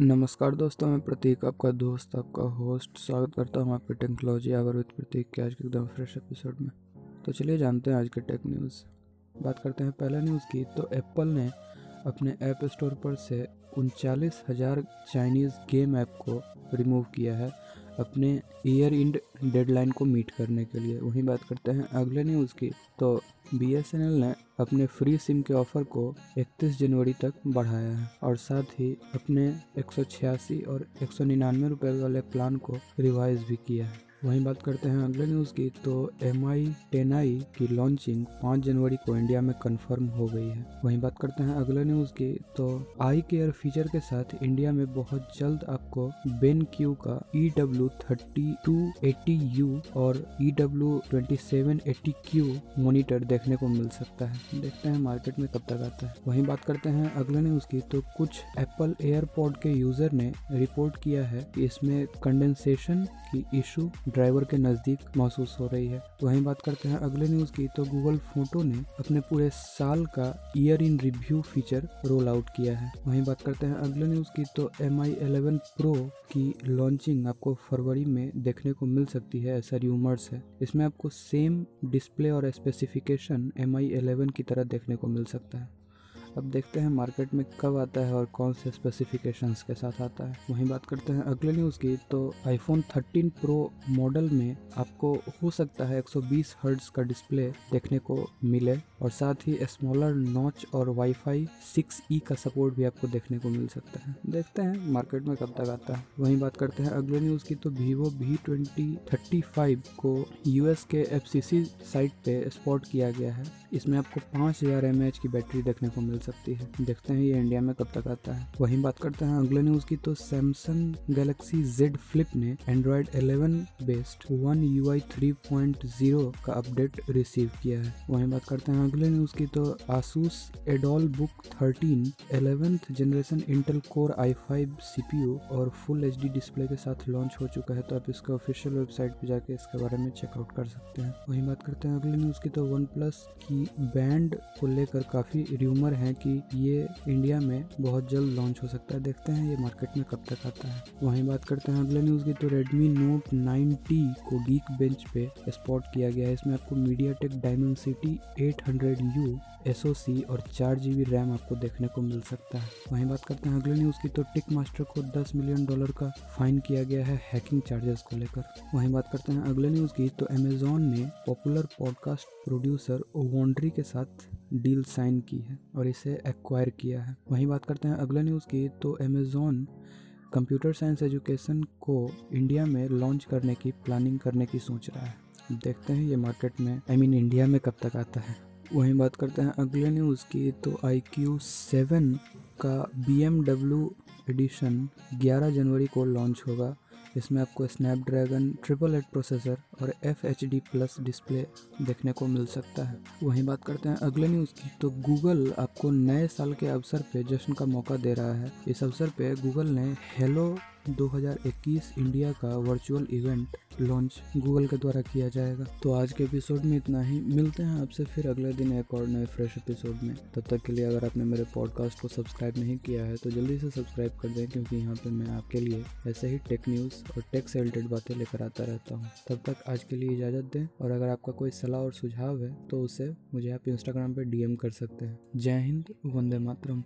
नमस्कार दोस्तों, मैं प्रतीक, आपका दोस्त, आपका होस्ट स्वागत करता हूँ आपके टेक्नोलॉजी आवर विद प्रतीक के आज के एकदम फ्रेश एपिसोड में। तो चलिए जानते हैं आज के टेक न्यूज़ बात करते हैं पहला न्यूज़ की तो एप्पल ने अपने ऐप स्टोर पर से उनचालीस हज़ार चाइनीज़ गेम ऐप को रिमूव किया है। अपने ईयर इंड डेडलाइन को मीट करने के लिए। वहीं बात करते हैं अगले न्यूज़ की। तो बीएसएनएल ने अपने फ्री सिम के ऑफ़र को 31 जनवरी तक बढ़ाया है और साथ ही अपने एक सौ छियासी और एक सौ निन्यानवे रुपये वाले प्लान को रिवाइज भी किया है। वहीं बात करते हैं अगले न्यूज़ की तो एम आई टेन आई की लॉन्चिंग 5 जनवरी को इंडिया में कंफर्म हो गई है। वहीं बात करते हैं अगले न्यूज़ की तो आई केयर फीचर के साथ इंडिया में बहुत जल्द आपको बेन क्यू का E W thirty two eighty U और E W twenty seven eighty Q monitor देखने को मिल सकता है। देखते हैं मार्केट में कब तक आता है। वहीं बात करते हैं अगले न्यूज़ की तो कुछ एप्पल एयरपोर्ट के यूज़र ने रिपोर्ट किया है कि इसमें कंडेंसेशन की इशू ड्राइवर के नज़दीक महसूस हो रही है। वहीं बात करते हैं अगले न्यूज़ की तो गूगल फ़ोटो ने अपने पूरे साल का year in review feature roll out किया है। वहीं बात करते हैं अगले न्यूज़ की तो एम आई एलेवन प्रो की लॉन्चिंग आपको फरवरी में देखने को मिल सकती है, ऐसा र्यूमर्स है। इसमें आपको सेम डिस्प्ले और स्पेसिफिकेशन एम आई एलेवन की तरह देखने को मिल सकता है। अब देखते हैं मार्केट में कब आता है और कौन से स्पेसिफिकेशंस के साथ आता है। वहीं बात करते हैं अगले न्यूज़ की तो आईफोन 13 प्रो मॉडल में आपको हो सकता है 120 हर्ट्ज का डिस्प्ले देखने को मिले। और साथ ही स्मॉलर नॉच और वाईफाई 6E का सपोर्ट भी आपको देखने को मिल सकता है। देखते हैं मार्केट में कब तक आता है। वहीं बात करते हैं अगले न्यूज़ की तो Vivo V twenty thirty five को यूएस के एफसीसी साइट पे स्पॉट किया गया है। इसमें आपको पाँच हज़ार एम की बैटरी देखने को मिल सकती है। देखते हैं ये इंडिया में कब तक आता है। वहीं बात करते हैं अगले न्यूज़ की तो सैमसंग गैलेक्सी जेड फ्लिप ने Android 11 based one U I का अपडेट रिसीव किया है। वहीं बात करते हैं अगले न्यूज़ की तो Asus Adol book thirteen eleventh generation Intel Core i five C और फुल HD डिस्प्ले के साथ लॉन्च हो चुका है तो आप इसका ऑफिशियल वेबसाइट पर जाके इसके बारे में चेकआउट कर सकते हैं। वहीं बात करते हैं अगले न्यूज़ की तो वन प्लस की बैंड को लेकर काफ़ी र्यूमर है कि ये इंडिया में बहुत जल्द लॉन्च हो सकता है। देखते हैं ये मार्केट में कब तक आता है। वहीं बात करते हैं अगले न्यूज़ की तो Redmi Note 9T को गीक बेंच पे स्पॉट किया गया है। इसमें आपको MediaTek Dimensity eight S और चार जी बी रैम आपको देखने को मिल सकता है। वहीं बात करते हैं अगले न्यूज़ की तो टिक मास्टर को 10 मिलियन डॉलर का फाइन किया गया है हैकिंग चार्जेस को लेकर। वहीं बात करते हैं अगले न्यूज़ की तो अमेजोन ने पॉपुलर पॉडकास्ट प्रोड्यूसर वॉन्ड्री के साथ डील साइन की है और इसे एक्वायर किया है। वहीं बात करते हैं अगले न्यूज़ की तो अमेजोन कंप्यूटर साइंस एजुकेशन को इंडिया में लॉन्च करने की प्लानिंग करने की सोच रहा है। देखते हैं ये मार्केट में आई I मीन mean इंडिया में कब तक आता है। वहीं बात करते हैं अगले न्यूज़ की तो आई क्यू सेवन का बी एम डब्ल्यू एडिशन 11 जनवरी को लॉन्च होगा। इसमें आपको स्नैपड्रैगन ट्रिपल एट प्रोसेसर और F H D plus display देखने को मिल सकता है। वहीं बात करते हैं अगले न्यूज़ की तो गूगल आपको नए साल के अवसर पे जश्न का मौका दे रहा है। इस अवसर पे गूगल ने हेलो 2021 इंडिया का वर्चुअल इवेंट लॉन्च गूगल के द्वारा किया जाएगा। तो आज के एपिसोड में इतना ही। मिलते हैं आपसे फिर अगले दिन एक और नए फ्रेश एपिसोड में। तब तक के लिए अगर आपने मेरे पॉडकास्ट को सब्सक्राइब नहीं किया है तो जल्दी से सब्सक्राइब कर दें, क्योंकि यहाँ पे मैं आपके लिए ऐसे ही टेक न्यूज़ और टेक से रिलेटेड बातें लेकर आता रहता हूँ। तब तक आज के लिए इजाज़त दें, और अगर आपका कोई सलाह और सुझाव है तो उसे मुझे आप इंस्टाग्राम पर डीएम कर सकते हैं। जय हिंद, वंदे मातरम।